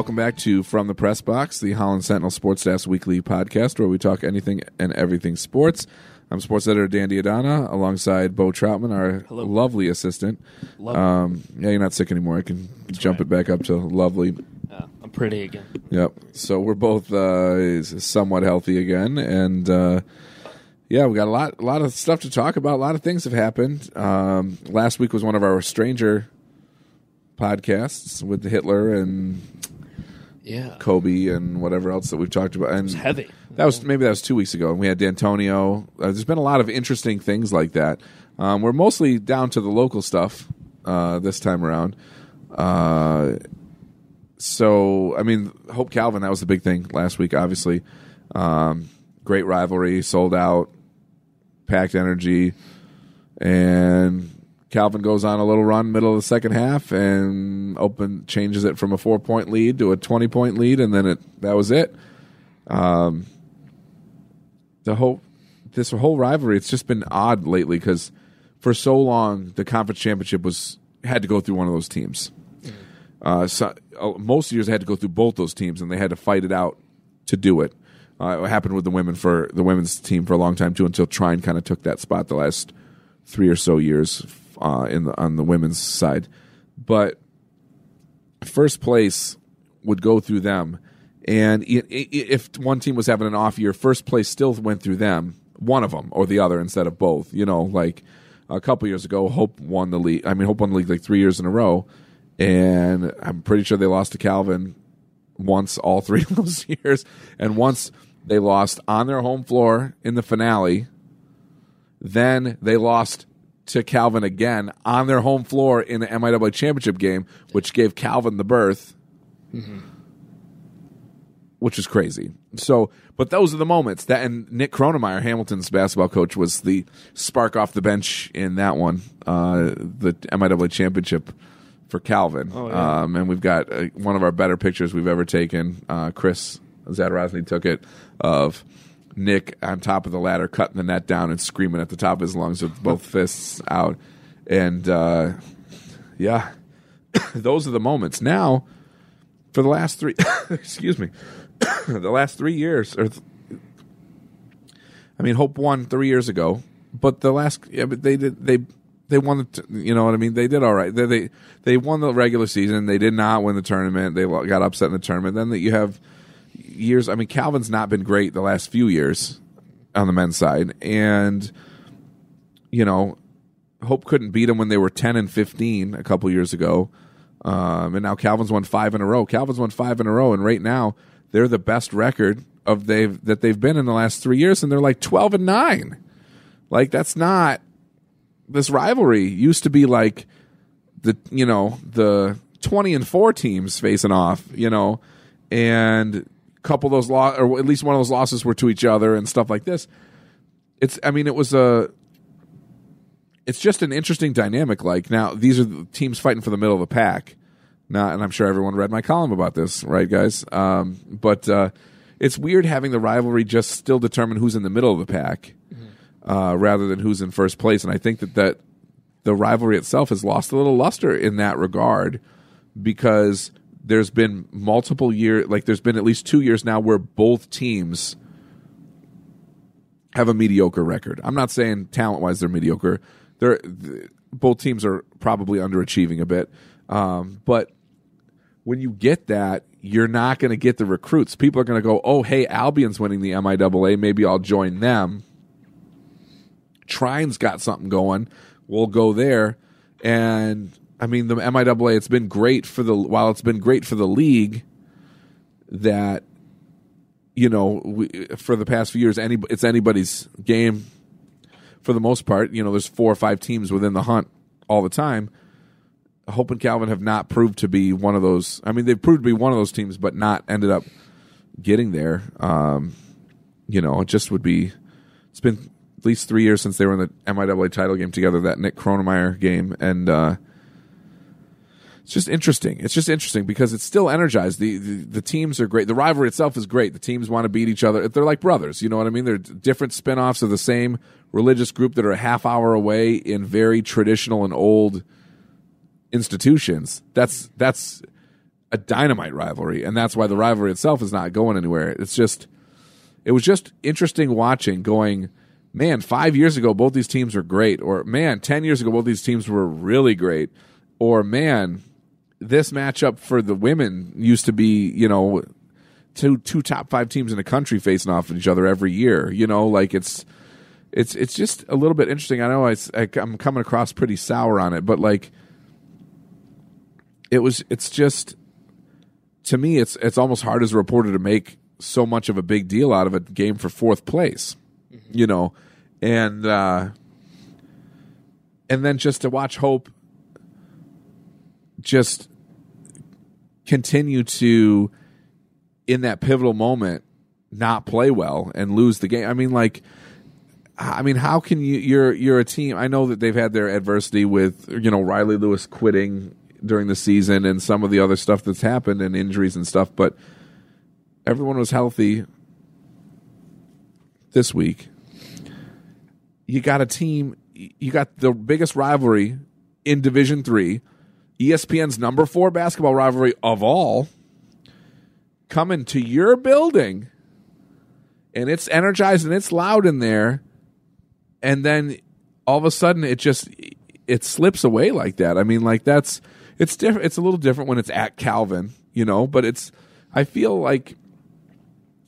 Welcome back to From the Press Box, the Holland Sentinel Sports Staff's weekly podcast where we talk anything and everything sports. I'm sports editor Dan D'Addona alongside Bo Troutman, our Hello. lovely assistant. Love Um, yeah, you're not sick anymore. I can jump right. it back up to lovely. Yeah, I'm pretty again. Yep. So we're both uh, somewhat healthy again, and uh, yeah, we've got a lot, a lot of stuff to talk about. A lot of things have happened. Um, last week was one of our stranger podcasts with Hitler and Yeah, Kobe and whatever else that we've talked about. And it's heavy. that was maybe that was two weeks ago, and we had Dantonio. Uh, there's been a lot of interesting things like that. Um, we're mostly down to the local stuff uh, this time around. Uh, so, I mean, Hope Calvin that was the big thing last week. Obviously, um, great rivalry, sold out, packed energy, and Calvin goes on a little run middle of the second half and open changes it from a four point lead to a twenty point lead, and then it that was it. The whole this whole rivalry it's just been odd lately because for so long the conference championship was had to go through one of those teams. Uh, so, uh, most years they had to go through both those teams and they had to fight it out to do it. Uh, it happened with the women for the women's team for a long time too until Trine kind of took that spot the last three or so years uh, in the on the women's side but first place would go through them, and if one team was having an off year, first place still went through them, one of them or the other instead of both. You know, like a couple years ago, Hope won the league. I mean, Hope won the league like three years in a row, and I'm pretty sure they lost to Calvin once all three of those years, and once they lost on their home floor in the finale. Then they lost to Calvin again on their home floor in the MIAA championship game, which gave Calvin the berth, which is crazy. So, but those are the moments that, and Nick Kronemeyer, Hamilton's basketball coach, was the spark off the bench in that one, uh, the MIAA championship for Calvin. yeah. um, and we've got uh, one of our better pictures we've ever taken. Uh, Chris Zadarozny took it of Nick on top of the ladder, cutting the net down and screaming at the top of his lungs with both fists out. And uh, yeah, those are the moments. Now, for the last three, excuse me, the last three years, or th- I mean, Hope won three years ago, but the last, yeah, but they did they. They won the, t- you know what I mean. They did all right. They, they they won the regular season. They did not win the tournament. They got upset in the tournament. Then that you have years. I mean, Calvin's not been great the last few years on the men's side, and you know, Hope couldn't beat them when they were ten and fifteen a couple years ago, um, and now Calvin's won five in a row. Calvin's won five in a row, and right now they're the best record of they've that they've been in the last three years, and they're like twelve and nine. Like that's not this rivalry used to be like the you know the 20 and 4 teams facing off you know and couple of those lo- or at least one of those losses were to each other and stuff like this. It's i mean it was a it's just an interesting dynamic. Like now these are the teams fighting for the middle of the pack. Not and i'm sure everyone read my column about this right guys? Um, but uh, it's weird having the rivalry just still determine who's in the middle of the pack uh, rather than who's in first place. And I think that, that the rivalry itself has lost a little luster in that regard because there's been multiple years, like there's been at least two years now where both teams have a mediocre record. I'm not saying talent wise they're mediocre. They're th- both teams are probably underachieving a bit, um, but when you get that, you're not going to get the recruits. People are going to go, "Oh, hey, Albion's winning the MIAA. Maybe I'll join them." Trine's got something going. We'll go there. And I mean, the MIAA, it's been great for the while it's been great for the league. that you know we, for the past few years any it's anybody's game for the most part. You know there's four or five teams within the hunt all the time. Hope and calvin have not proved to be one of those i mean they've proved to be one of those teams but not ended up getting there. Um, you know it just would be it's been at least three years since they were in the miaa title game together that nick kronemeyer game. And uh, it's just interesting. It's just interesting because it's still energized. The, the, the teams are great. The rivalry itself is great. The teams want to beat each other. They're like brothers. You know what I mean? They're different spin-offs of the same religious group that are a half hour away in very traditional and old institutions. That's that's a dynamite rivalry, and that's why the rivalry itself is not going anywhere. It's just it was just interesting watching going man, five years ago, both these teams were great. Or, man, 10 years ago, both these teams were really great. Or, man, this matchup for the women used to be, you know, two two top five teams in the country facing off each other every year. You know, like it's it's it's just a little bit interesting. I know I, I'm coming across pretty sour on it, but like it was. It's just to me, it's it's almost hard as a reporter to make so much of a big deal out of a game for fourth place. Mm-hmm. You know, and uh, and then just to watch Hope just continue to in that pivotal moment not play well and lose the game. I mean, like, I mean, how can you? You're you're a team. I know that they've had their adversity with you know Riley Lewis quitting during the season and some of the other stuff that's happened and injuries and stuff, but everyone was healthy this week. You got a team. You got the biggest rivalry in Division Three ESPN's number four basketball rivalry of all coming to your building. And it's energized and it's loud in there. And then all of a sudden it just it slips away like that. I mean like that's it's different it's a little different when it's at calvin you know but it's i feel like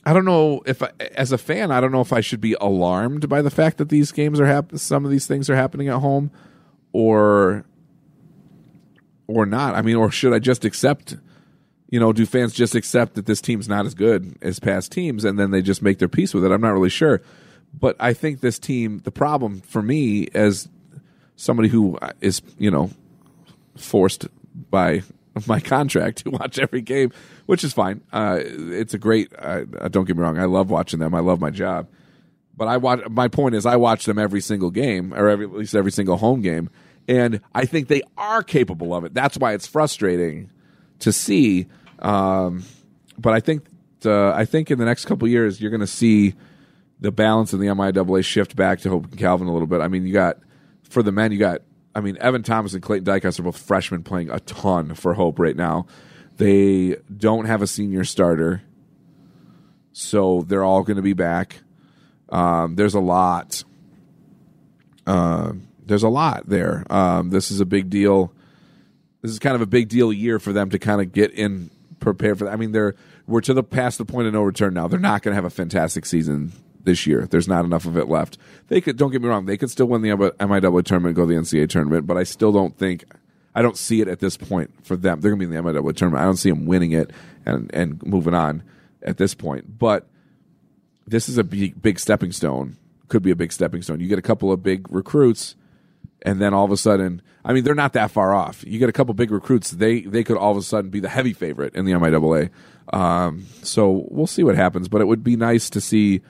i don't know if I, as a fan i don't know if i should be alarmed by the fact that these games are happening some of these things are happening at home or or not? I mean, or should I just accept? You know, do fans just accept that this team's not as good as past teams, and then they just make their peace with it? I'm not really sure, but I think this team. The problem for me, as somebody who is, you know, forced by my contract to watch every game, which is fine. Uh, it's a great. Uh, don't get me wrong. I love watching them. I love my job. But I watch. My point is, I watch them every single game, or every, at least every single home game, and I think they are capable of it. That's why it's frustrating to see. Um, but I think uh, I think in the next couple years you're going to see the balance in the MIAA shift back to Hope and Calvin a little bit. I mean, you got for the men, you got I mean Evan Thomas and Clayton Dykhouse are both freshmen playing a ton for Hope right now. They don't have a senior starter, so they're all going to be back. Um, there's a lot. Uh, there's a lot there. Um, this is a big deal. This is kind of a big deal year for them to kind of get in prepared for that. I mean, they're we're to the past the point of no return now. They're not going to have a fantastic season this year. There's not enough of it left. They could don't get me wrong. They could still win the MIAA tournament, go to the NCAA tournament, but I still don't think I don't see it at this point for them. They're going to be in the MIAA tournament. I don't see them winning it and and moving on at this point. But this is a big, big stepping stone. Could be a big stepping stone. You get a couple of big recruits and then all of a sudden, I mean, they're not that far off. You get a couple big recruits, they they could all of a sudden be the heavy favorite in the MIAA. Um, so we'll see what happens, but it would be nice to see.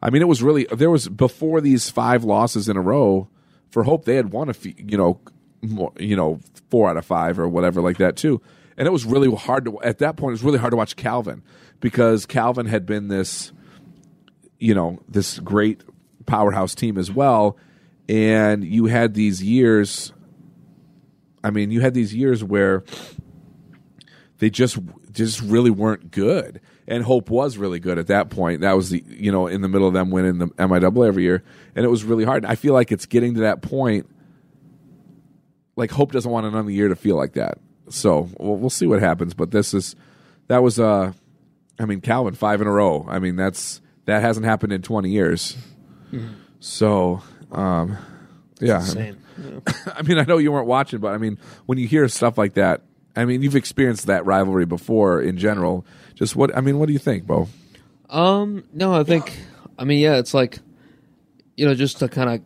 I mean, it was really there was before these five losses in a row for Hope. They had won a few, you know, more, you know, four out of five or whatever like that too. And it was really hard to at that point. It was really hard to watch Calvin because Calvin had been this, you know, this great powerhouse team as well and you had these years i mean you had these years where they just just really weren't good. And hope was really good at that point. That was the you know in the middle of them winning the miaa every year. And it was really hard. I feel like it's getting to that point like hope doesn't want another year to feel like that. So we'll, we'll see what happens. But this is that was uh i mean calvin five in a row. I mean that's that hasn't happened in 20 years. Mm-hmm. so um, yeah. Insane. I mean, I know you weren't watching, but I mean, when you hear stuff like that I mean, you've experienced that rivalry before in general. Just what I mean, what do you think, Bo? Um, no, I think, I mean, yeah, it's like, you know, just to kind of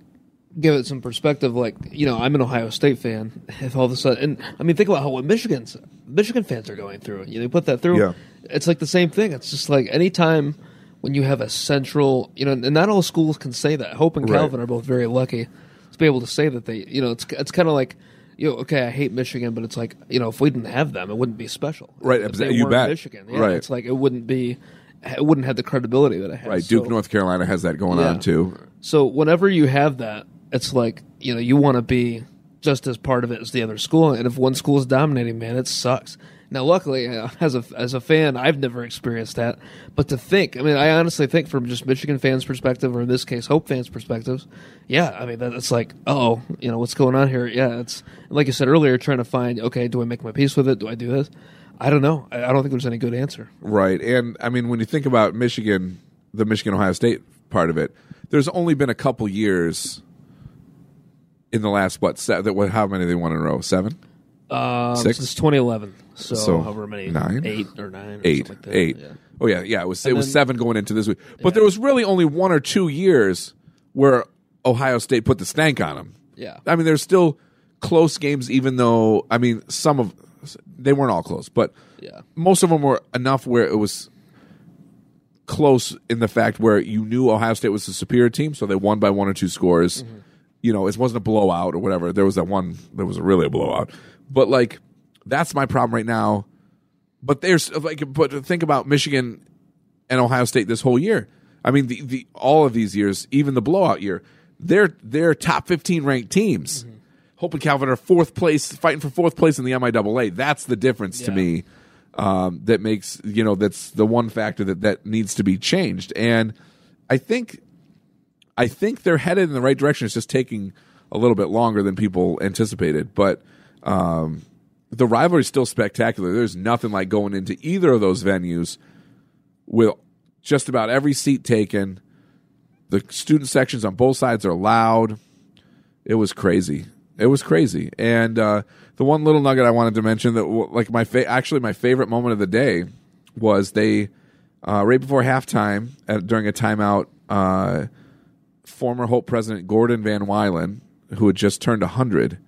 give it some perspective, like, you know, I'm an Ohio State fan. If all of a sudden, and I mean, think about how what Michigan's Michigan fans are going through. You know, they put that through. Yeah. It's like the same thing. It's just like anytime when you have a central, you know, and not all schools can say that. Hope and Right. Calvin are both very lucky to be able to say that they, you know, it's it's kind of like. You know, okay, I hate Michigan, but it's like you know, if we didn't have them, it wouldn't be special. Right, If you bet. Michigan, yeah, Right. It's like it wouldn't be, it wouldn't have the credibility that it has. Right, Duke, So- North Carolina has that going Yeah. on too. So whenever you have that, it's like you know you want to be just as part of it as the other school, and if one school is dominating, man, it sucks. Now, luckily, as a as a fan, I've never experienced that. But to think, I mean, I honestly think from just Michigan fans' perspective, or in this case, Hope fans' perspectives, yeah, I mean, that, it's like, oh, you know, what's going on here? Yeah, it's like you said earlier, trying to find, okay, do I make my peace with it? Do I do this? I don't know. I, don't think there's any good answer. Right. And I mean, when you think about Michigan, the Michigan Ohio State part of it, there's only been a couple years in the last, what, se- that, what how many they won in a row? Seven? Um, Six? since 2011, so, So, however many, nine? eight or nine, or Eight. something like that. Eight. Yeah. Oh, yeah. Yeah. It was, it was then- seven going into this week. But there was really only one or two years where Ohio State put the stank on them. Yeah. I mean, there's still close games, even though, I mean, some of, they weren't all close, but Yeah. most of them were enough where it was close in the fact where you knew Ohio State was the superior team, so they won by one or two scores. You know, it wasn't a blowout or whatever. There was that one that was really a blowout. But like that's my problem right now. But there's like but think about Michigan and Ohio State this whole year. I mean the, the all of these years, even the blowout year, they're they're top fifteen ranked teams. Hope and Calvin are fourth place, fighting for fourth place in the MIAA. That's the difference to me. Um, that makes you know that's the one factor that that needs to be changed. And I think I think they're headed in the right direction. It's just taking a little bit longer than people anticipated. But um, the rivalry is still spectacular. There's nothing like going into either of those venues with just about every seat taken. The student sections on both sides are loud. It was crazy. It was crazy. And uh, the one little nugget I wanted to mention that, like my fa- actually my favorite moment of the day was they uh, right before halftime at, during a timeout. Uh, former Hope president Gordon Van Wylen, who had just turned hundred,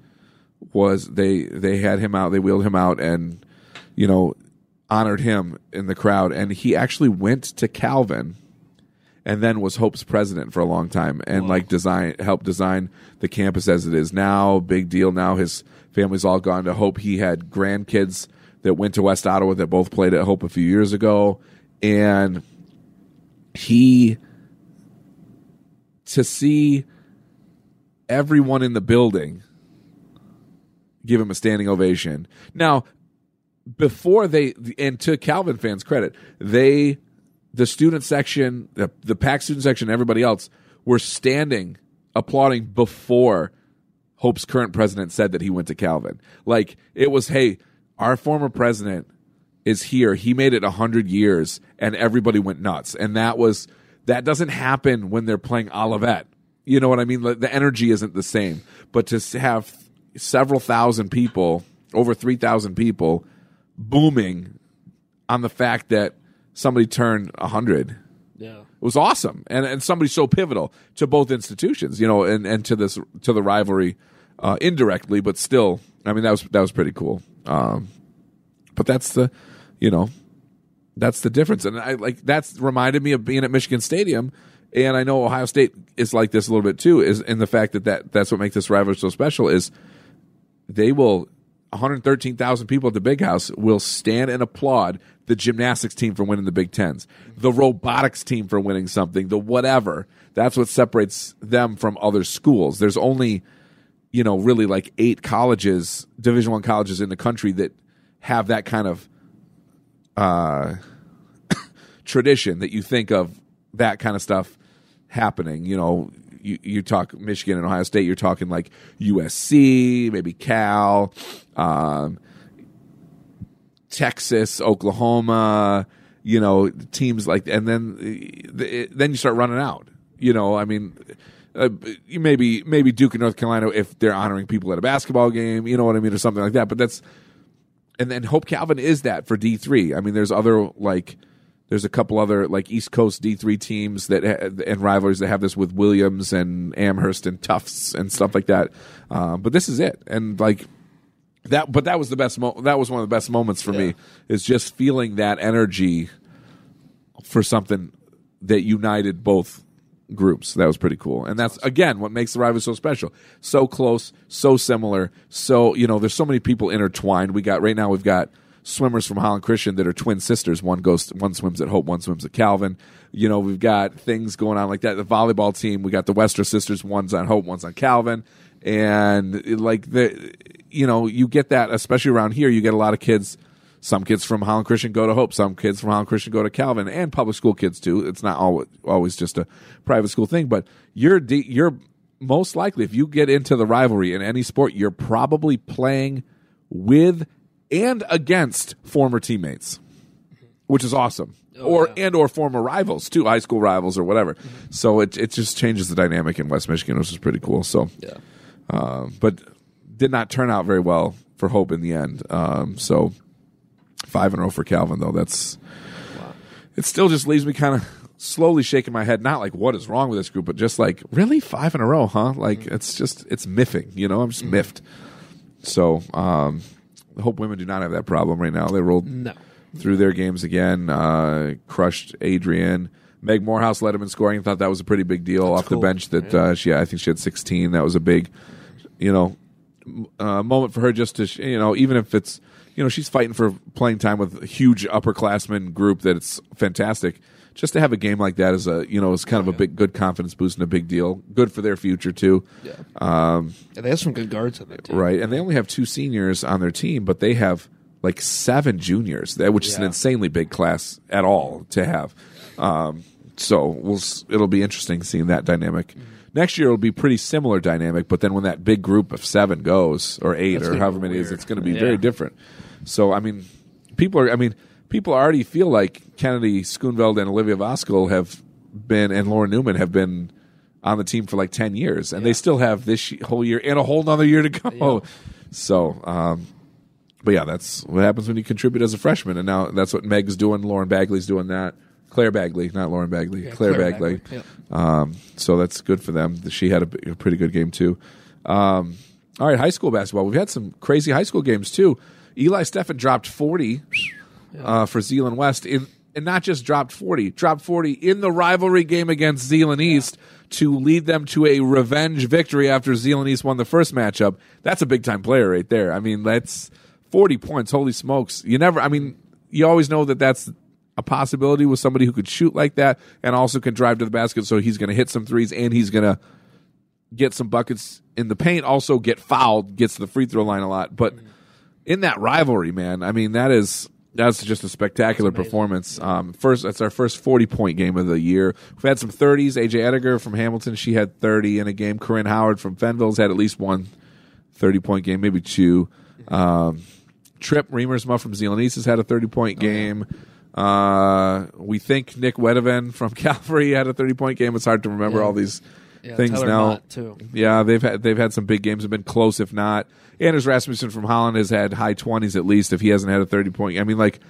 was they they had him out. They wheeled him out and you know honored him in the crowd. And he actually went to Calvin and then was Hope's president for a long time and like design helped design the campus as it is now. Big deal. Now his family's all gone to Hope. He had grandkids that went to West Ottawa that both played at Hope a few years ago, and he to see everyone in the building give him a standing ovation. Now, before they and to Calvin fans credit, they the student section, the, the PAC student section, everybody else were standing applauding before Hope's current president said that he went to Calvin. Like it was, hey, our former president is here. He made it hundred years, and everybody went nuts. And that was that doesn't happen when they're playing Olivet. You know what I mean? The energy isn't the same. But to have several thousand people, over three thousand people, booming on the fact that somebody turned a hundred. Yeah. it was awesome. And and somebody so pivotal to both institutions you know and and to this to the rivalry uh indirectly but still i mean that was that was pretty cool. Um but that's the you know that's the difference. And i like that's reminded me of being at michigan stadium. And i know ohio state is like this a little bit too is in the fact that, that that's what makes this rivalry so special is they will 113,000 people at the big house will stand and applaud the gymnastics team for winning the Big Tens, the robotics team for winning something, the whatever. That's what separates them from other schools. There's only, you know, really like eight colleges, Division One colleges in the country that have that kind of uh, tradition that you think of that kind of stuff happening. You know, you, you talk Michigan and Ohio State, you're talking like USC, maybe Cal, um, Texas, Oklahoma, you know, teams like, and then then you start running out. You know, I mean, uh, maybe maybe Duke and North Carolina if they're honoring people at a basketball game, you know what I mean, or something like that. But that's and then Hope Calvin is that for D three. I mean, there's other like there's a couple other like East Coast D three teams that and rivalries that have this with Williams and Amherst and Tufts and stuff like that. Um, but this is it, and like that. But that was the best. Mo- that was one of the best moments for me is just feeling that energy for something that united both groups. That was pretty cool. And that's again what makes the rivalry so special. So close, so similar, so you know, there's so many people intertwined. We got right now we've got swimmers from Holland Christian that are twin sisters. One goes one swims at Hope, one swims at Calvin. You know, we've got things going on like that. The volleyball team, we got the Wester sisters, one's on Hope, one's on Calvin. And like the you know, you get that especially around here, you get a lot of kids some kids from Holland Christian go to Hope. Some kids from Holland Christian go to Calvin, and public school kids too. It's not always, always just a private school thing, but you're de- you're most likely if you get into the rivalry in any sport, you're probably playing with and against former teammates, which is awesome. or and or former rivals too, high school rivals or whatever. So it it just changes the dynamic in West Michigan, which is pretty cool. So Yeah. uh, but did not turn out very well for Hope in the end. Um, so five in a row for Calvin, though. That's it. Still just leaves me kind of slowly shaking my head. Not like what is wrong with this group, but just like really five in a row, huh? Like it's just it's miffing. You know, I'm just miffed. So um, Hope women do not have that problem right now. They rolled No. through their games again, uh, crushed Adrian. Meg Morehouse led him in scoring. Thought that was a pretty big deal off cool. the bench. That uh, she, I think she had 16. That was a big, you know, uh, moment for her. Just to, you know, even if it's, you know, she's fighting for playing time with a huge upperclassmen group. That it's fantastic. Just to have a game like that is a, you know, is kind of a big, good confidence boost and a big deal. Good for their future too. Yeah. Yeah, they have some good guards on that team. Right, and they only have two seniors on their team, but they have like seven juniors, which is an insanely big class at all to have. Um, so we'll it'll be interesting seeing that dynamic. Mm-hmm. Next year it'll be pretty similar dynamic, but then when that big group of seven goes or eight That's or however many it is, it's going to be Yeah. very different. So I mean, people are. I mean, people already feel like Kennedy Schoonveld and Olivia Voskuil have been and Laura Newman have been on the team for like 10 years and they still have this whole year and a whole nother year to go. So um but yeah that's what happens when you contribute as a freshman and now that's what meg's doing lauren bagley's doing that. Claire bagley not lauren bagley claire, Claire bagley, Bagley, um so that's good for them. She had a pretty good game too. Um all right high school basketball. We've had some crazy high school games too. Eli steffen dropped 40 uh, for Zeeland West in and not just dropped 40, dropped 40 in the rivalry game against Zeeland East to lead them to a revenge victory after Zeeland East won the first matchup. That's a big time player right there. I mean, that's 40 points. Holy smokes. You never, I mean, you always know that that's a possibility with somebody who could shoot like that and also can drive to the basket. So he's going to hit some threes and he's going to get some buckets in the paint, also get fouled, gets to the free throw line a lot. But in that rivalry, man, I mean, that is that's just a spectacular performance. Um, first, that's our first forty point game of the year. We've had some thirties. AJ Ediger from Hamilton, she had thirty in a game. Corinne Howard from Fenville's had at least one 30 point game, maybe two. Um, Trip Remersma from Zeeland has had a 30 point game. Uh, we think Nick Wedeven from Calvary had a 30 point game. It's hard to remember Yeah. all these Yeah, things Tyler now. Mott, too. Yeah, they've had they've had some big games. Have been close, if not. Anders Rasmussen from Holland has had high twenties at least. If he hasn't had a thirty point, I mean, like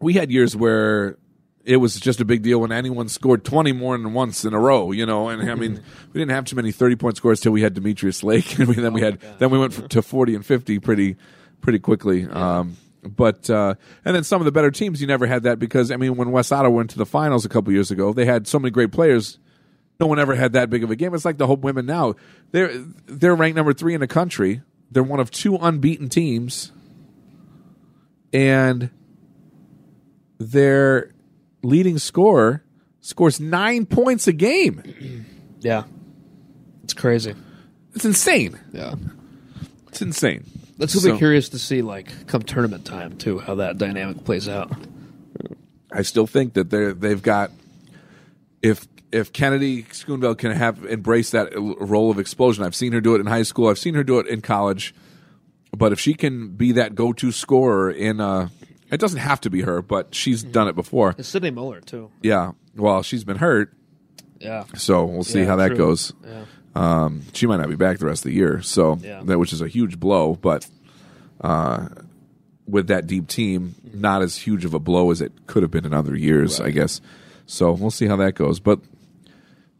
we had years where it was just a big deal when anyone scored twenty more than once in a row. You know, and I mean, we didn't have too many thirty point scores till we had Demetrius Lake, and we, then we had then we went to forty and fifty pretty pretty quickly. Um, but uh, and then some of the better teams, you never had that because I mean, when West Ottawa went to the finals a couple years ago, they had so many great players no one ever had that big of a game. It's like the Hope women now. They're they're ranked number three in the country. They're one of two unbeaten teams, and their leading scorer scores nine points a game. Yeah. It's crazy. It's insane. Yeah. It's insane. That's gonna be curious to see, like, come tournament time, too, how that dynamic plays out. I still think that they they've got if if Kennedy Schoonveld can have embrace that role of explosion. I've seen her do it in high school. I've seen her do it in college. But if she can be that go-to scorer in uh it doesn't have to be her, but she's done it before. And Sydney Muller, too. Yeah. Well, she's been hurt, Yeah. so we'll see Yeah, how that true. goes. Yeah. Um, she might not be back the rest of the year, so Yeah. that which is a huge blow. But uh, with that deep team, not as huge of a blow as it could have been in other years, I guess. So we'll see how that goes. But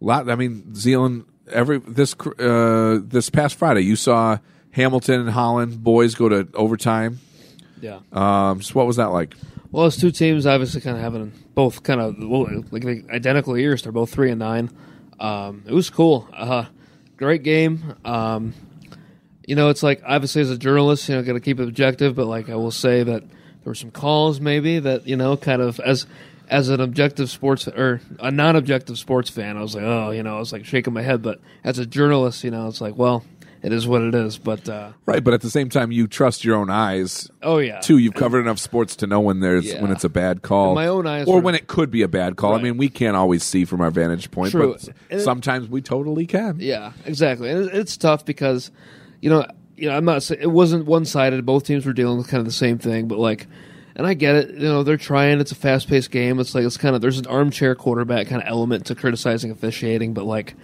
lot, I mean, Zeeland. Every this cr- uh, this past Friday, you saw Hamilton and Holland boys go to overtime. Yeah. Um, so what was that like? Well, it's two teams obviously kind of having both kind of well, like identical years. They're both three and nine. Um, it was cool. Uh, great game. Um, you know, it's like obviously as a journalist, you know, got to keep it objective. But like I will say that there were some calls maybe that you know, kind of as as an objective sports or a non-objective sports fan, I was like, oh, you know, I was like shaking my head. But as a journalist, you know, it's like, well, it is what it is. But uh, Right, but at the same time, you trust your own eyes oh yeah, too. You've covered enough sports to know when there's Yeah. when it's a bad call, And my own eyes or were- when it could be a bad call. I mean, we can't always see from our vantage point, True. but And it- sometimes we totally can. Yeah, exactly. And it- it's tough because, you know, you know, I'm not saying it wasn't one sided. Both teams were dealing with kind of the same thing, but like, and I get it. You know, they're trying. It's a fast paced game. It's like it's kind of there's an armchair quarterback kind of element to criticizing officiating, but like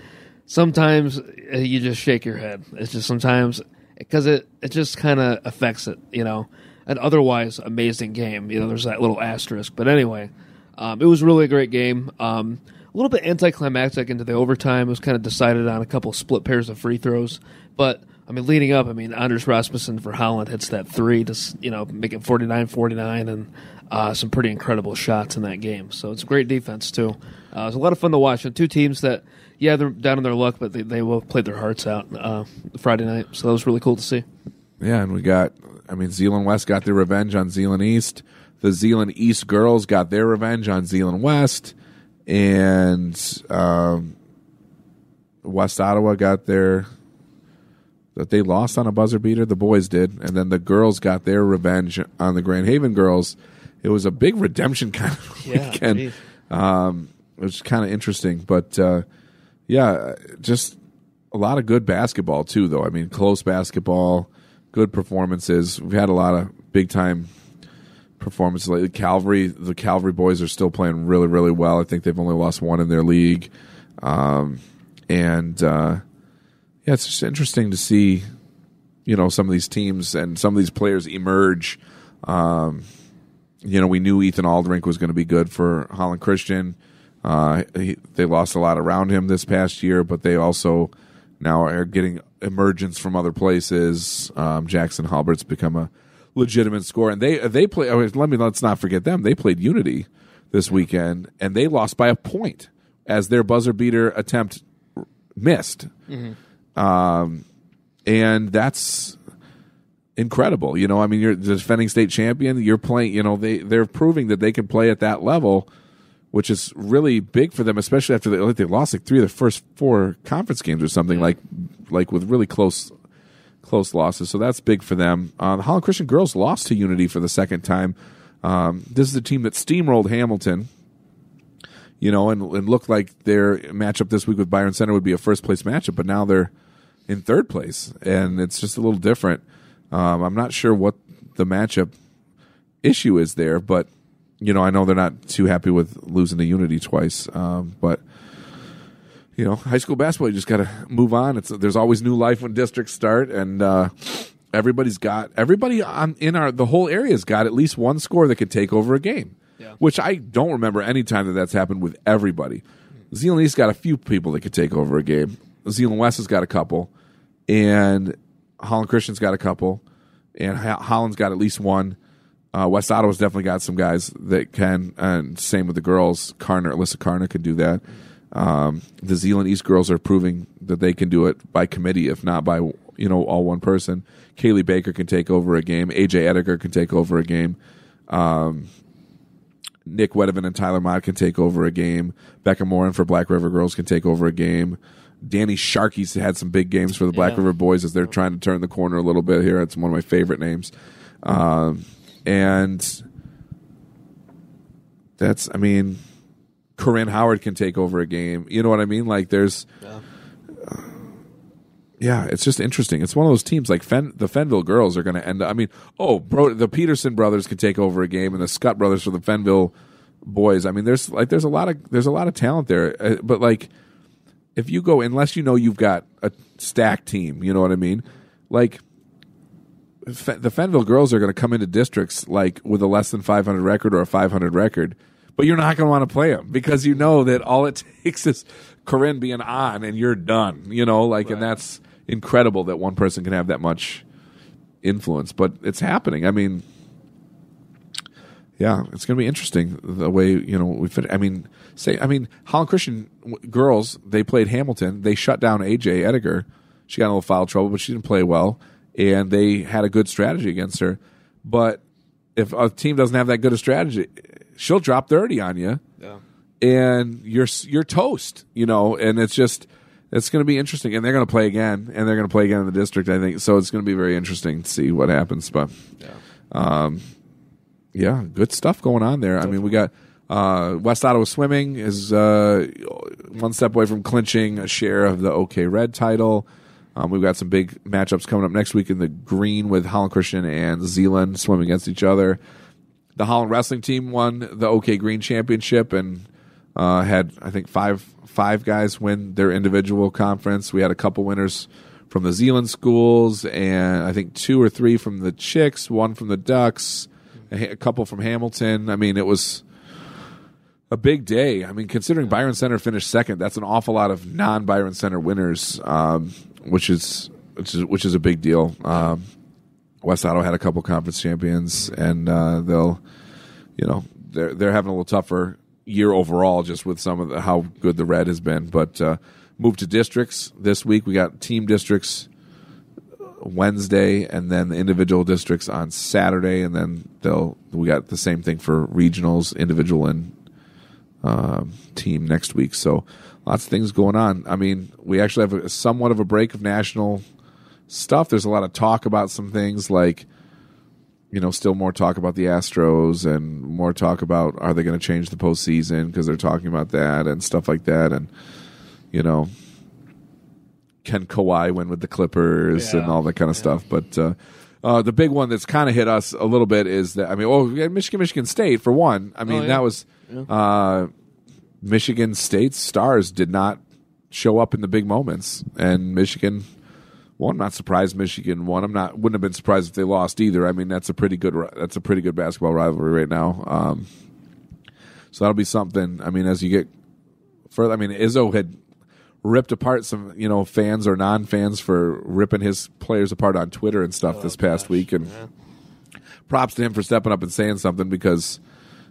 sometimes uh, you just shake your head. It's just sometimes because it it just kind of affects it. You know, an otherwise amazing game. You know, there's that little asterisk. But anyway, um, it was really a great game. Um, a little bit anticlimactic into the overtime. It was kind of decided on a couple split pairs of free throws. But, I mean, leading up, I mean, Anders Rasmussen for Holland hits that three to, you know, make it 49 49 and uh, some pretty incredible shots in that game. So it's great defense, too. Uh, it was a lot of fun to watch. And two teams that, yeah, they're down in their luck, but they, they will play their hearts out uh, Friday night. So that was really cool to see. Yeah, and we got, I mean, Zeeland West got their revenge on Zeeland East. The Zeeland East girls got their revenge on Zeeland West. And um, West Ottawa got their, that they lost on a buzzer beater. The boys did. And then the girls got their revenge on the Grand Haven girls. It was a big redemption kind of Yeah, weekend. Um, it was kind of interesting. But uh, yeah, just a lot of good basketball too, though. I mean, close basketball, good performances. We've had a lot of big time performances lately. Calvary, the Calvary boys are still playing really, really well. I think they've only lost one in their league, um, and uh, yeah, it's just interesting to see, you know, some of these teams and some of these players emerge. Um, you know, we knew Ethan Aldrink was going to be good for Holland Christian. Uh, he, they lost a lot around him this past year, but they also now are getting emergence from other places. Um, Jackson Halbert's become a legitimate scorer, and they they play. oh, Let me let's not forget them. They played Unity this weekend, and they lost by a point as their buzzer beater attempt missed. Um, and that's incredible. You know, I mean, you're the defending state champion. You're playing. You know, they they're proving that they can play at that level, which is really big for them, especially after they like they lost like three of the first four conference games or something like like with really close close losses. So that's big for them. Uh, the Holland Christian girls lost to Unity for the second time. Um, this is a team that steamrolled Hamilton. You know, and, and looked like their matchup this week with Byron Center would be a first place matchup, but now they're in third place, and it's just a little different. Um, I'm not sure what the matchup issue is there, but you know, I know they're not too happy with losing to Unity twice. Um, but you know, high school basketball, you just got to move on. It's there's always new life when districts start, and uh, everybody's got everybody on in our the whole area's got at least one score that could take over a game. Yeah. Which I don't remember any time that that's happened with everybody. Zeeland East got a few people that could take over a game. Zeeland West has got a couple, and Holland Christian's got a couple, and Holland's got at least one. Uh, West Ottawa's definitely got some guys that can, and same with the girls. Karner, Alyssa Karner can do that. Um, the Zeeland East girls are proving that they can do it by committee, if not by you know all one person. Kaylee Baker can take over a game. AJ Ediger can take over a game. Um, Nick Wedeven and Tyler Mott can take over a game. Becca Morin for Black River Girls can take over a game. Danny Sharkey's had some big games for the Black Yeah. River Boys as they're trying to turn the corner a little bit here. It's one of my favorite names. Um, and that's, I mean, Corinne Howard can take over a game. You know what I mean? Like, there's, yeah, it's just interesting. It's one of those teams like Fen- the Fenville girls are going to end up. I mean, oh, bro, the Peterson brothers can take over a game, and the Scott brothers for the Fenville boys. I mean, there's like there's a lot of there's a lot of talent there, uh, but like if you go unless you know you've got a stacked team, you know what I mean? Like the Fenville girls are going to come into districts like with a less than 500 record or a 500 record, but you're not going to want to play them because you know that all it takes is Corinne being on and you're done. You know, like, and that's incredible that one person can have that much influence, but it's happening. I mean, yeah, it's going to be interesting the way you know we fit. I mean, say, I mean, Holland Christian w- girls they played Hamilton. They shut down AJ Ediger. She got in a little foul trouble, but she didn't play well, and they had a good strategy against her. But if a team doesn't have that good a strategy, she'll drop thirty on you, Yeah. and you're you're toast. You know, and it's just it's going to be interesting. And they're going to play again, and they're going to play again in the district. I think so. It's going to be very interesting to see what happens. But um, yeah, good stuff going on there. I mean, we got uh, West Ottawa Swimming is uh, one step away from clinching a share of the OK Red title. Um, we've got some big matchups coming up next week in the green with Holland Christian and Zeeland swimming against each other. The Holland wrestling team won the OK Green Championship and uh, had I think five five guys win their individual conference. We had a couple winners from the Zeeland schools, and I think two or three from the Chix, one from the Dux, a, a couple from Hamilton. I mean, it was a big day. I mean, considering Byron Center finished second, that's an awful lot of non Byron Center winners, um, which is which is which is a big deal. Um, West Ottawa had a couple conference champions, and uh, they'll, you know, they're they're having a little tougher year overall, just with some of the, how good the red has been. But uh, moved to districts this week. We got team districts Wednesday, and then the individual districts on Saturday, and then they'll we got the same thing for regionals, individual and um, team next week. So lots of things going on. I mean, we actually have a, somewhat of a break of national stuff. There's a lot of talk about some things like, you know, still more talk about the Astros and more talk about are they going to change the postseason because they're talking about that and stuff like that. And, you know, can Kawhi win with the Clippers and all that kind of stuff. But uh, uh, the big one that's kind of hit us a little bit is that, I mean, oh, Michigan, Michigan State for one. I mean, yeah. that was uh, Michigan State's stars did not show up in the big moments, and Michigan. Well, I'm not surprised Michigan won. I'm not wouldn't have been surprised if they lost either. I mean, that's a pretty good that's a pretty good basketball rivalry right now. Um, so that'll be something. I mean, as you get further, I mean, Izzo had ripped apart some you know fans or non fans for ripping his players apart on Twitter and stuff oh, this past week, and props to him for stepping up and saying something because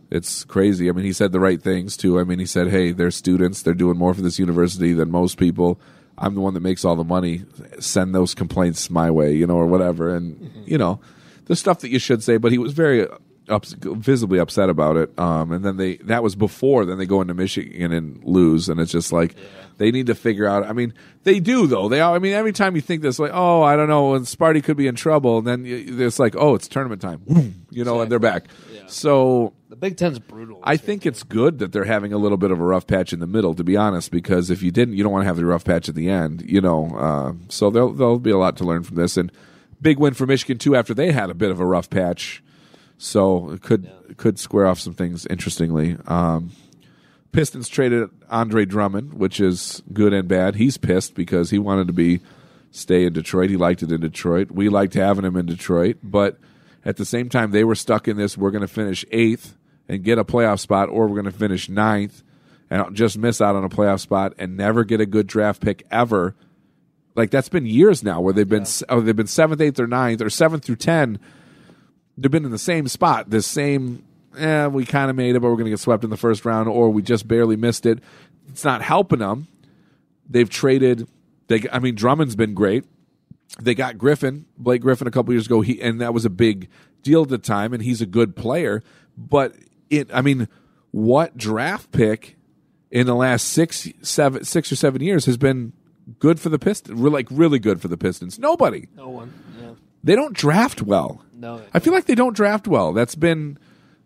it's crazy. I mean, he said the right things too. I mean, he said, "Hey, they're students. They're doing more for this university than most people. I'm the one that makes all the money. Send those complaints my way, you know, or whatever." And mm-hmm. you know, the stuff that you should say. But he was very ups, visibly upset about it. Um, and then they that was before. Then they go into Michigan and lose, and it's just like. They need to figure out. I mean, they do though. They. all I mean, every time you think this, like, oh, I don't know, and Sparty could be in trouble, and then you- it's like, oh, it's tournament time, you know, and they're back. So The Big Ten's brutal. I think it's good that they're having a little bit of a rough patch in the middle, to be honest, because if you didn't, you don't want to have the rough patch at the end, you know. Uh, so there'll there'll be a lot to learn from this, and big win for Michigan too after they had a bit of a rough patch. So it could could square off some things interestingly. Um, Pistons traded Andre Drummond, which is good and bad. He's pissed because he wanted to be stay in Detroit. He liked it in Detroit. We liked having him in Detroit, but at the same time, they were stuck in this. We're going to finish eighth and get a playoff spot, or we're going to finish ninth and just miss out on a playoff spot and never get a good draft pick ever. Like that's been years now where they've been oh, they've been seventh, eighth, or ninth, or seventh through ten. They've been in the same spot, this same. Eh, we kind of made it, but we're going to get swept in the first round, or we just barely missed it. It's not helping them. They've traded. They, I mean, Drummond's been great. They got Griffin, Blake Griffin, a couple years ago. He and that was a big deal at the time, and he's a good player. But it, I mean, what draft pick in the last six, seven, six or seven years has been good for the Pistons? Like really good for the Pistons? Nobody. no one. Yeah. They don't draft well. No. I feel like they don't draft well. That's been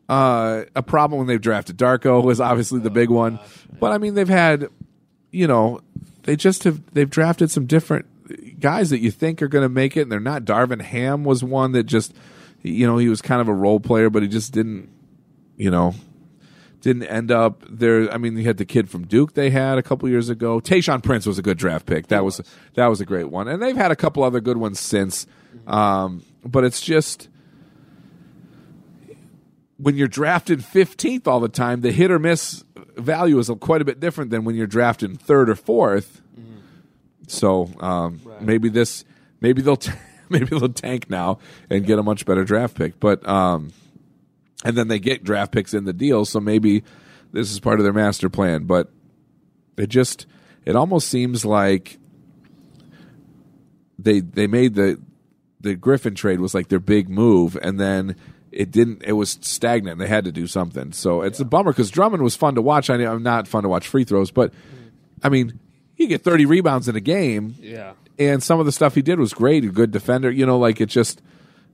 uh, a problem when they've drafted. Darko was obviously the big one, but I mean they've had, you know, they just have they've drafted some different guys that you think are going to make it, and they're not. Darvin Ham was one that just, you know, he was kind of a role player, but he just didn't, you know, didn't end up there. I mean, you had the kid from Duke they had a couple years ago. Tayshaun Prince was a good draft pick. That was that was a great one, and they've had a couple other good ones since. Um, but it's just when you're drafted 15th all the time, the hit or miss value is quite a bit different than when you're drafted third or 4th So um, maybe this, maybe they'll, t- maybe they'll tank now and get a much better draft pick. But um, and then they get draft picks in the deal, so maybe this is part of their master plan. But it just, it almost seems like they they made the the Griffin trade was like their big move, and then it didn't. It was stagnant. They had to do something. So it's a bummer because Drummond was fun to watch. I I'm not fun to watch free throws, but I mean, he get 30 rebounds in a game, Yeah. and some of the stuff he did was great. A good defender, you know, like it just.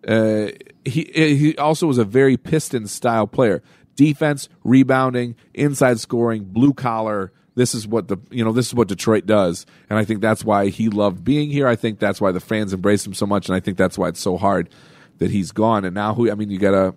Uh, he he also was a very Piston style player. Defense, rebounding, inside scoring, blue collar. This is what the you know this is what Detroit does, and I think that's why he loved being here. I think that's why the fans embrace him so much, and I think that's why it's so hard that he's gone. And now who I mean, you got a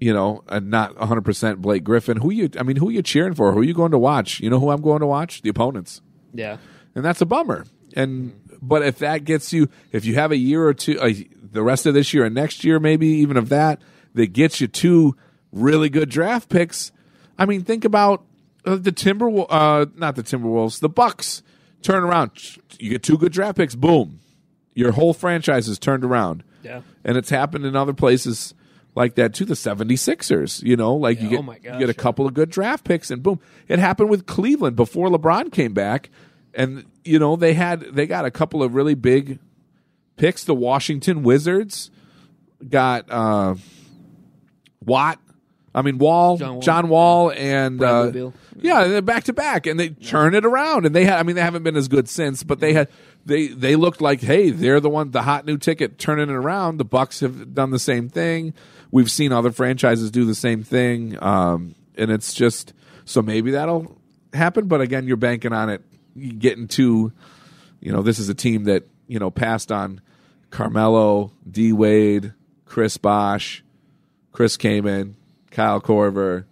you know a not 100 percent Blake Griffin. Who you I mean, who are you cheering for? Who are you going to watch? You know who I'm going to watch? The opponents Yeah. and that's a bummer. And but if that gets you, if you have a year or two, uh, the rest of this year and next year, maybe even of that, that gets you two really good draft picks. I mean, think about uh, the Timber, uh, not the Timberwolves, the Bucks. Turn around, you get two good draft picks. Boom, your whole franchise is turned around. Yeah. and it's happened in other places like that too. The 76ers, you know, like you get oh gosh, you get a yeah. couple of good draft picks, and boom, it happened with Cleveland before LeBron came back, and you know they had they got a couple of really big picks. The Washington Wizards got uh, Watt. I mean Wall, John Wall. John Wall, and uh, yeah, back to back, and they turn it around. And they had, I mean, they haven't been as good since, but they had, they they looked like, hey, they're the one, the hot new ticket, turning it around. The Bucks have done the same thing. We've seen other franchises do the same thing, um, and it's just so maybe that'll happen. But again, you're banking on it getting to, you know, this is a team that you know passed on Carmelo, D Wade, Chris Bosh, Chris Kaman, Kyle Korver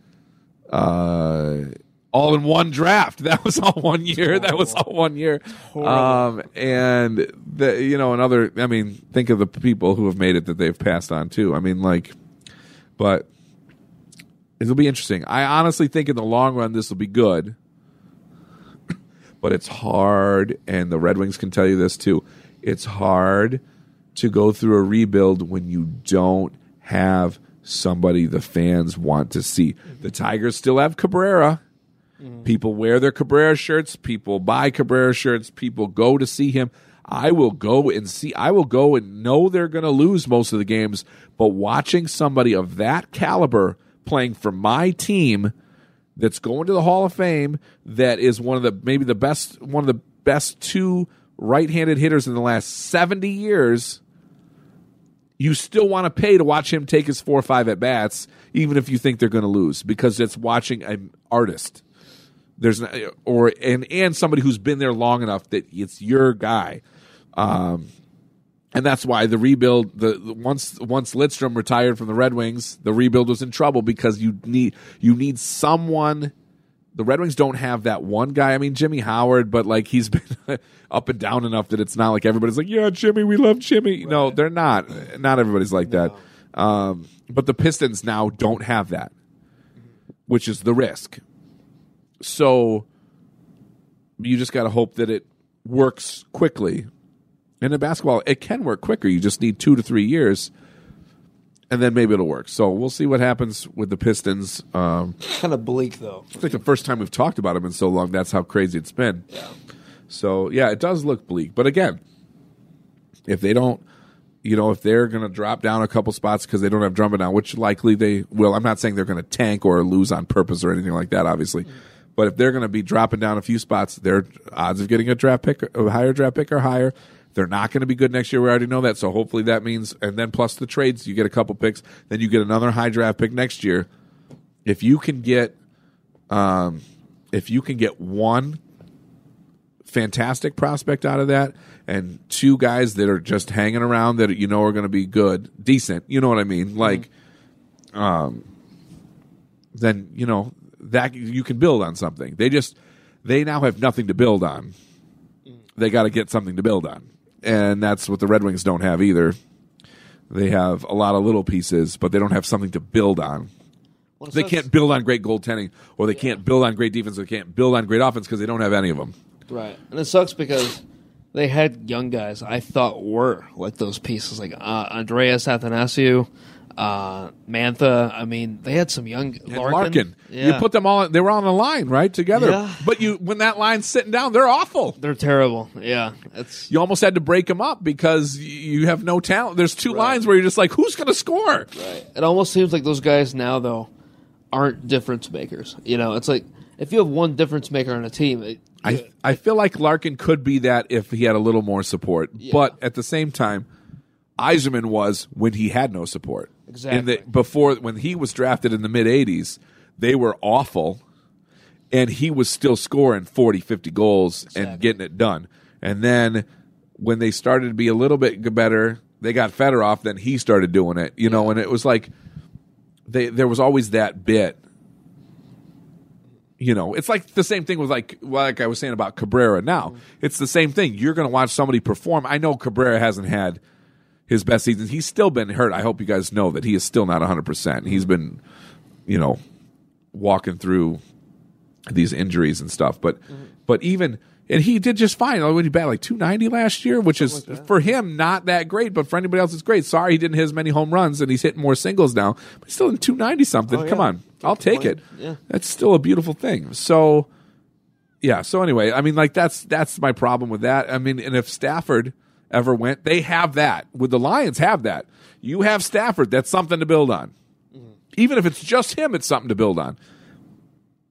uh, all in one draft. That was all one year. That was all one year. Um, and the, you know, another. I mean, think of the people who have made it that they've passed on too. I mean, like, but it'll be interesting. I honestly think in the long run this will be good, but it's hard, and the Red Wings can tell you this too. It's hard to go through a rebuild when you don't have somebody the fans want to see. The Tigers still have Cabrera. People wear their Cabrera shirts. People buy Cabrera shirts. People go to see him. I will go and see. I will go and know they're going to lose most of the games. But watching somebody of that caliber playing for my team that's going to the Hall of Fame, that is one of the maybe the best, one of the best two right-handed hitters in the last seventy years you still want to pay to watch him take his four or five at bats, even if you think they're going to lose, because it's watching an artist. There's not, or and and somebody who's been there long enough that it's your guy, um, and that's why the rebuild. The, the once once Lidstrom retired from the Red Wings, the rebuild was in trouble because you need you need someone the Red Wings don't have that one guy. I mean, Jimmy Howard, but like he's been up and down enough that it's not like everybody's like, yeah, Jimmy, we love Jimmy. No, they're not. Not everybody's like that. Um, but the Pistons now don't have that, which is the risk. So you just got to hope that it works quickly. And in basketball, it can work quicker. You just need two to three years, and then maybe it'll work. So we'll see what happens with the Pistons. Um, Kind of bleak though. it's like the first time we've talked about them in so long. That's how crazy it's been. Yeah. So yeah, it does look bleak. But again, if they don't, you know, if they're going to drop down a couple spots because they don't have Drummond now, which likely they will. I'm not saying they're going to tank or lose on purpose or anything like that, obviously. But if they're going to be dropping down a few spots, their odds of getting a draft pick, a higher draft pick, are higher. They're not going to be good next year. We already know that. So hopefully that means, and then plus the trades, you get a couple picks, then you get another high draft pick next year. If you can get um, if you can get one fantastic prospect out of that and two guys that are just hanging around that you know are going to be good, decent, you know what I mean? Like, um, then you know that you can build on something. They just they now have nothing to build on. They got to get something to build on. And that's what the Red Wings don't have either. They have a lot of little pieces, but they don't have something to build on. Well, They can't build on great goaltending, or they can't build on great defense, or they can't build on great offense because they don't have any of them. Right, and it sucks because they had young guys I thought were like those pieces, like uh, Andreas Athanasiou, uh, Mantha. I mean, they had some young Larkin. Larkin, Yeah. you put them all; they were on the line, right, together. Yeah. But you, when that line's sitting down, they're awful. They're terrible. Yeah, it's You almost had to break them up because you have no talent. There's two lines where you're just like, who's going to score? It almost seems like those guys now, though, aren't difference makers. You know, it's like if you have one difference maker on a team, it, I I feel like Larkin could be that if he had a little more support, but at the same time, Yzerman was when he had no support. Exactly. In the, before when he was drafted in the mid '80s, they were awful, and he was still scoring 40, 50 goals and getting it done. And then when they started to be a little bit better, they got Fedorov. Then he started doing it, you know, and it was like they there was always that bit you know, it's like the same thing with like like I was saying about Cabrera. Now mm. it's the same thing. You're going to watch somebody perform. I know Cabrera hasn't had his best season. He's still been hurt. I hope you guys know that he is still not 100. percent He's been, you know, walking through these injuries and stuff. But but even and he did just fine. When he batted like 290 last year, which is for him not that great, but for anybody else it's great. Sorry he didn't hit as many home runs and he's hitting more singles now, but he's still in 290 something. Oh, Come yeah. on, I'll take it. Yeah. That's still a beautiful thing. So yeah. So anyway, I mean, like that's that's my problem with that. I mean, and if Stafford ever went, they have that. Would the Lions, have that. You have Stafford. That's something to build on. Mm-hmm. Even if it's just him, it's something to build on.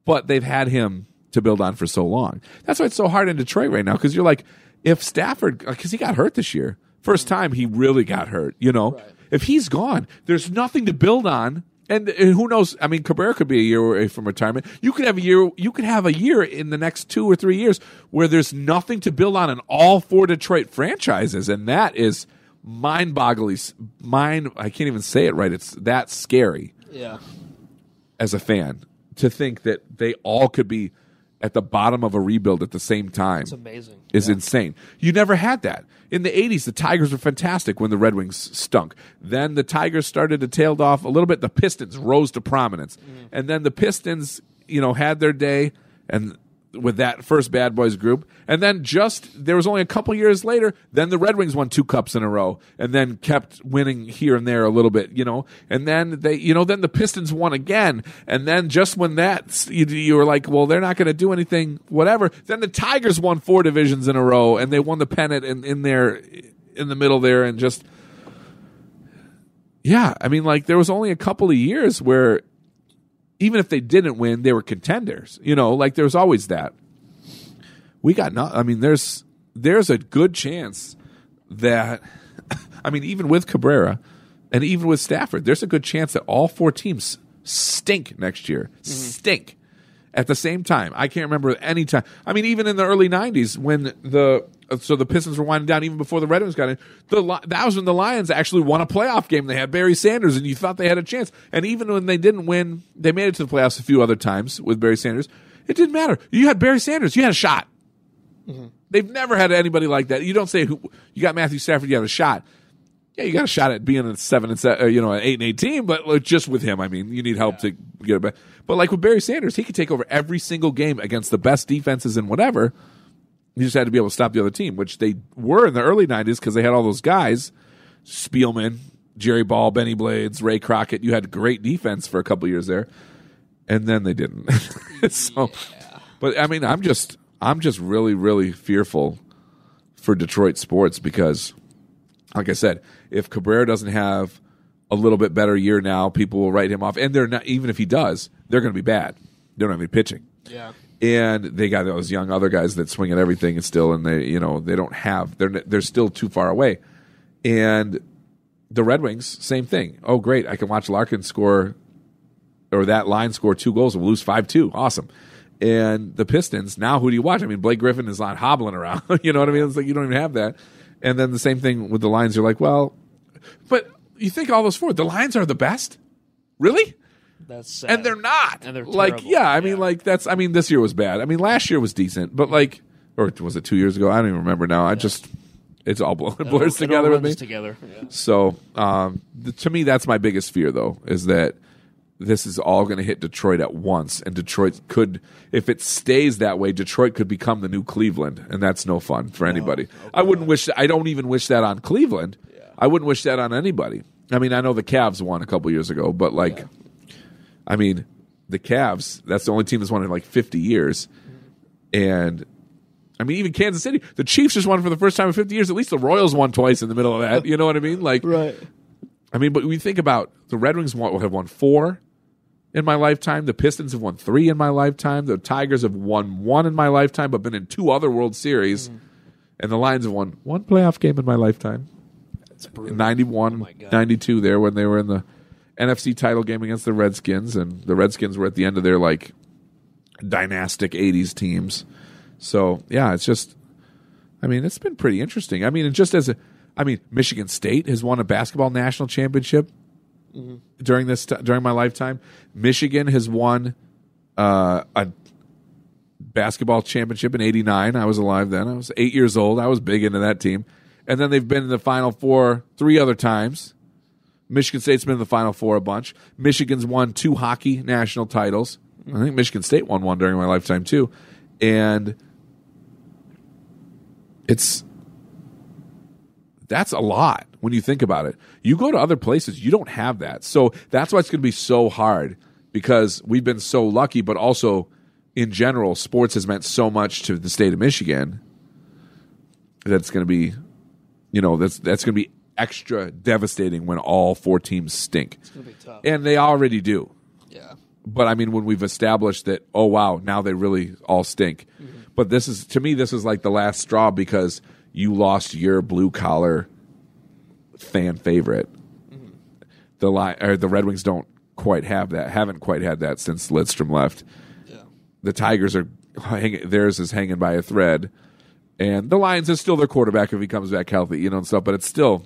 But they've had him to build on for so long. That's why it's so hard in Detroit right now because you're like, if Stafford, because he got hurt this year, first mm-hmm. time he really got hurt. You know, if he's gone, there's nothing to build on. And, and who knows? I mean, Cabrera could be a year away from retirement. You could have a year. You could have a year in the next two or three years where there's nothing to build on in all four Detroit franchises, and that is mind-boggling. Mind. I can't even say it right. It's that scary yeah. as a fan to think that they all could be at the bottom of a rebuild at the same time It's amazing. is insane. You never had that. In the 80s, the Tigers were fantastic when the Red Wings stunk. Then the Tigers started to tailed off a little bit. The Pistons rose to prominence. Mm-hmm. And then the Pistons, you know, had their day and with that first Bad Boys group. And then just there was only a couple years later, then the Red Wings won two cups in a row and then kept winning here and there a little bit, you know. And then they, you know, then the Pistons won again. And then just when that you, you were like, well, they're not going to do anything, whatever. Then the Tigers won four divisions in a row and they won the pennant in, in there in the middle there and just yeah, I mean like there was only a couple of years where even if they didn't win, they were contenders. You know, like there's always that. We got not. I mean, there's there's a good chance that I mean, even with Cabrera and even with Stafford, there's a good chance that all four teams stink next year. Mm-hmm. Stink at the same time. I can't remember any time. I mean, even in the early '90s when the so the Pistons were winding down, even before the Red Wings got in. The that was when the Lions actually won a playoff game. They had Barry Sanders, and you thought they had a chance. And even when they didn't win, they made it to the playoffs a few other times with Barry Sanders. It didn't matter. You had Barry Sanders. You had a shot. They've never had anybody like that. You don't say who you got Matthew Stafford. You had a shot. Yeah, you got a shot at being a seven and seven, uh, you know, an eight and eighteen. But just with him, I mean, you need help to get it back. But like with Barry Sanders, he could take over every single game against the best defenses and whatever. You just had to be able to stop the other team, which they were in the early '90s because they had all those guys, Spielman, Jerry Ball, Bennie Blades, Ray Crockett. You had great defense for a couple years there, and then they didn't. so, but I mean, I'm just, I'm just really, really fearful for Detroit sports because, like I said, if Cabrera doesn't have a little bit better year now, people will write him off, and they're not. Even if he does, they're going to be bad. They don't have any pitching Yeah. And they got those young other guys that swing at everything and still and they you know they don't have they're they're still too far away. And the red wings same thing. Oh great i can watch larkin score or that line score two goals and we'll lose 5-2 awesome. And the pistons now who do you watch? I mean blake griffin is not hobbling around. You know what i mean? It's like you don't even have that. And then the same thing with the Lions you're like well but you think all those four the lines are the best? Really That's sad. and they're not. And they're like, terrible. yeah, I mean, like that's. I mean, this year was bad. I mean, last year was decent, but like, or was it two years ago? I don't even remember now. I just, It's all blur- It all- blurs it all together with runs me. Together. Yeah. So um, th- to me, that's my biggest fear, though, is that this is all going to hit Detroit at once, and Detroit could, if it stays that way, Detroit could become the new Cleveland, and that's no fun for anybody. I wouldn't wish. I don't even wish that on Cleveland. I wouldn't wish that on anybody. I mean, I know the Cavs won a couple years ago, but like, I mean, the Cavs. That's the only team that's won in like fifty years, and. I mean, even Kansas City, the Chiefs just won for the first time in 50 years. At least the Royals won twice in the middle of that. You know what I mean? Like, Right. I mean, but we think about the Red Wings won, have won four in my lifetime. The Pistons have won three in my lifetime. The Tigers have won one in my lifetime, but been in two other World Series. Mm. And the Lions have won one playoff game in my lifetime. It's brutal. 91, my God. 92 there when they were in the NFC title game against the Redskins. And the Redskins were at the end of their like dynastic 80s teams. So, yeah, it's just, I mean, it's been pretty interesting. I mean, and just as a, I mean, Michigan State has won a basketball national championship during this t- during my lifetime. Michigan has won uh, a basketball championship in '89. I was alive then. I was eight years old. I was big into that team. And then they've been in the Final Four three other times. Michigan State's been in the Final Four a bunch. Michigan's won two hockey national titles. I think Michigan State won one during my lifetime too. And it's that's a lot when you think about it. You go to other places, you don't have that. So that's why it's going to be so hard because we've been so lucky, but also in general, sports has meant so much to the state of Michigan that it's going to be, you know, that's that's going to be extra devastating when all four teams stink, It's gonna be tough. and they already do. yeah. But I mean, when we've established that, oh wow, now they really all stink. Mm-hmm. But this is to me, this is like the last straw because you lost your blue collar fan favorite. Mm-hmm. The li- or the Red Wings don't quite have that. Haven't quite had that since Lidstrom left. Yeah. The Tigers are hang- theirs is hanging by a thread, and the Lions is still their quarterback if he comes back healthy, you know, and stuff. But it's still,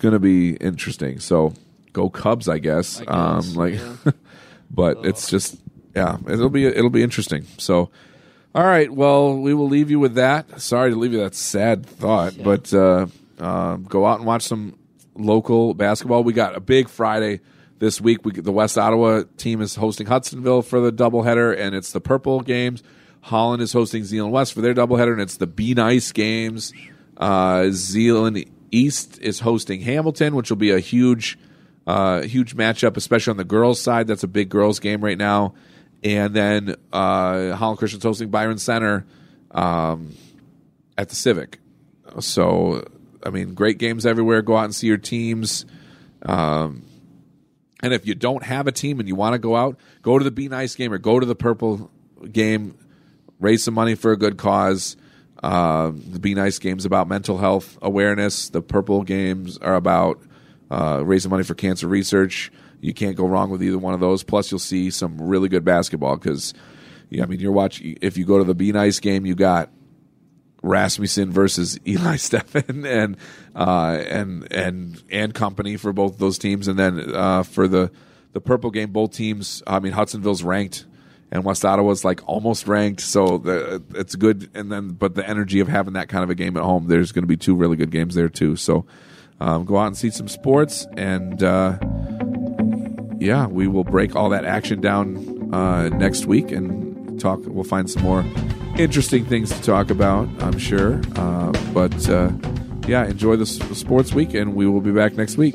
going to be interesting. So go Cubs, I guess. I guess, um, like, yeah. but it's just yeah, it'll be it'll be interesting. So. All right. Well, we will leave you with that. Sorry to leave you that sad thought, but uh, um, go out and watch some local basketball. We got a big Friday this week. We the West Ottawa team is hosting Hudsonville for the doubleheader, and it's the Purple games. Holland is hosting Zeeland West for their doubleheader, and it's the Be Nice games. Uh, Zeeland East is hosting Hamilton, which will be a huge, uh, huge matchup, especially on the girls' side. That's a big girls' game right now. And then uh, Holland Christian's hosting Byron Center um, at the Civic. So, I mean, great games everywhere. Go out and see your teams. Um, and if you don't have a team and you want to go out, go to the Be Nice game or go to the Purple game. Raise some money for a good cause. Uh, the Be Nice game's about mental health awareness. The Purple games are about uh, raising money for cancer research. You can't go wrong with either one of those. Plus, you'll see some really good basketball because, yeah, I mean, you're watching. If you go to the Be Nice game, you got Rasmussen versus Eli Steffen and uh, and and and company for both of those teams, and then uh, for the the purple game, both teams. I mean, Hudsonville's ranked, and West Ottawa's like almost ranked, so the, it's good. And then, but the energy of having that kind of a game at home, there's going to be two really good games there too. So um, go out and see some sports, and uh, yeah, we will break all that action down uh, next week and talk. We'll find some more interesting things to talk about, I'm sure. Uh, but uh, yeah, enjoy the sports week, and we will be back next week.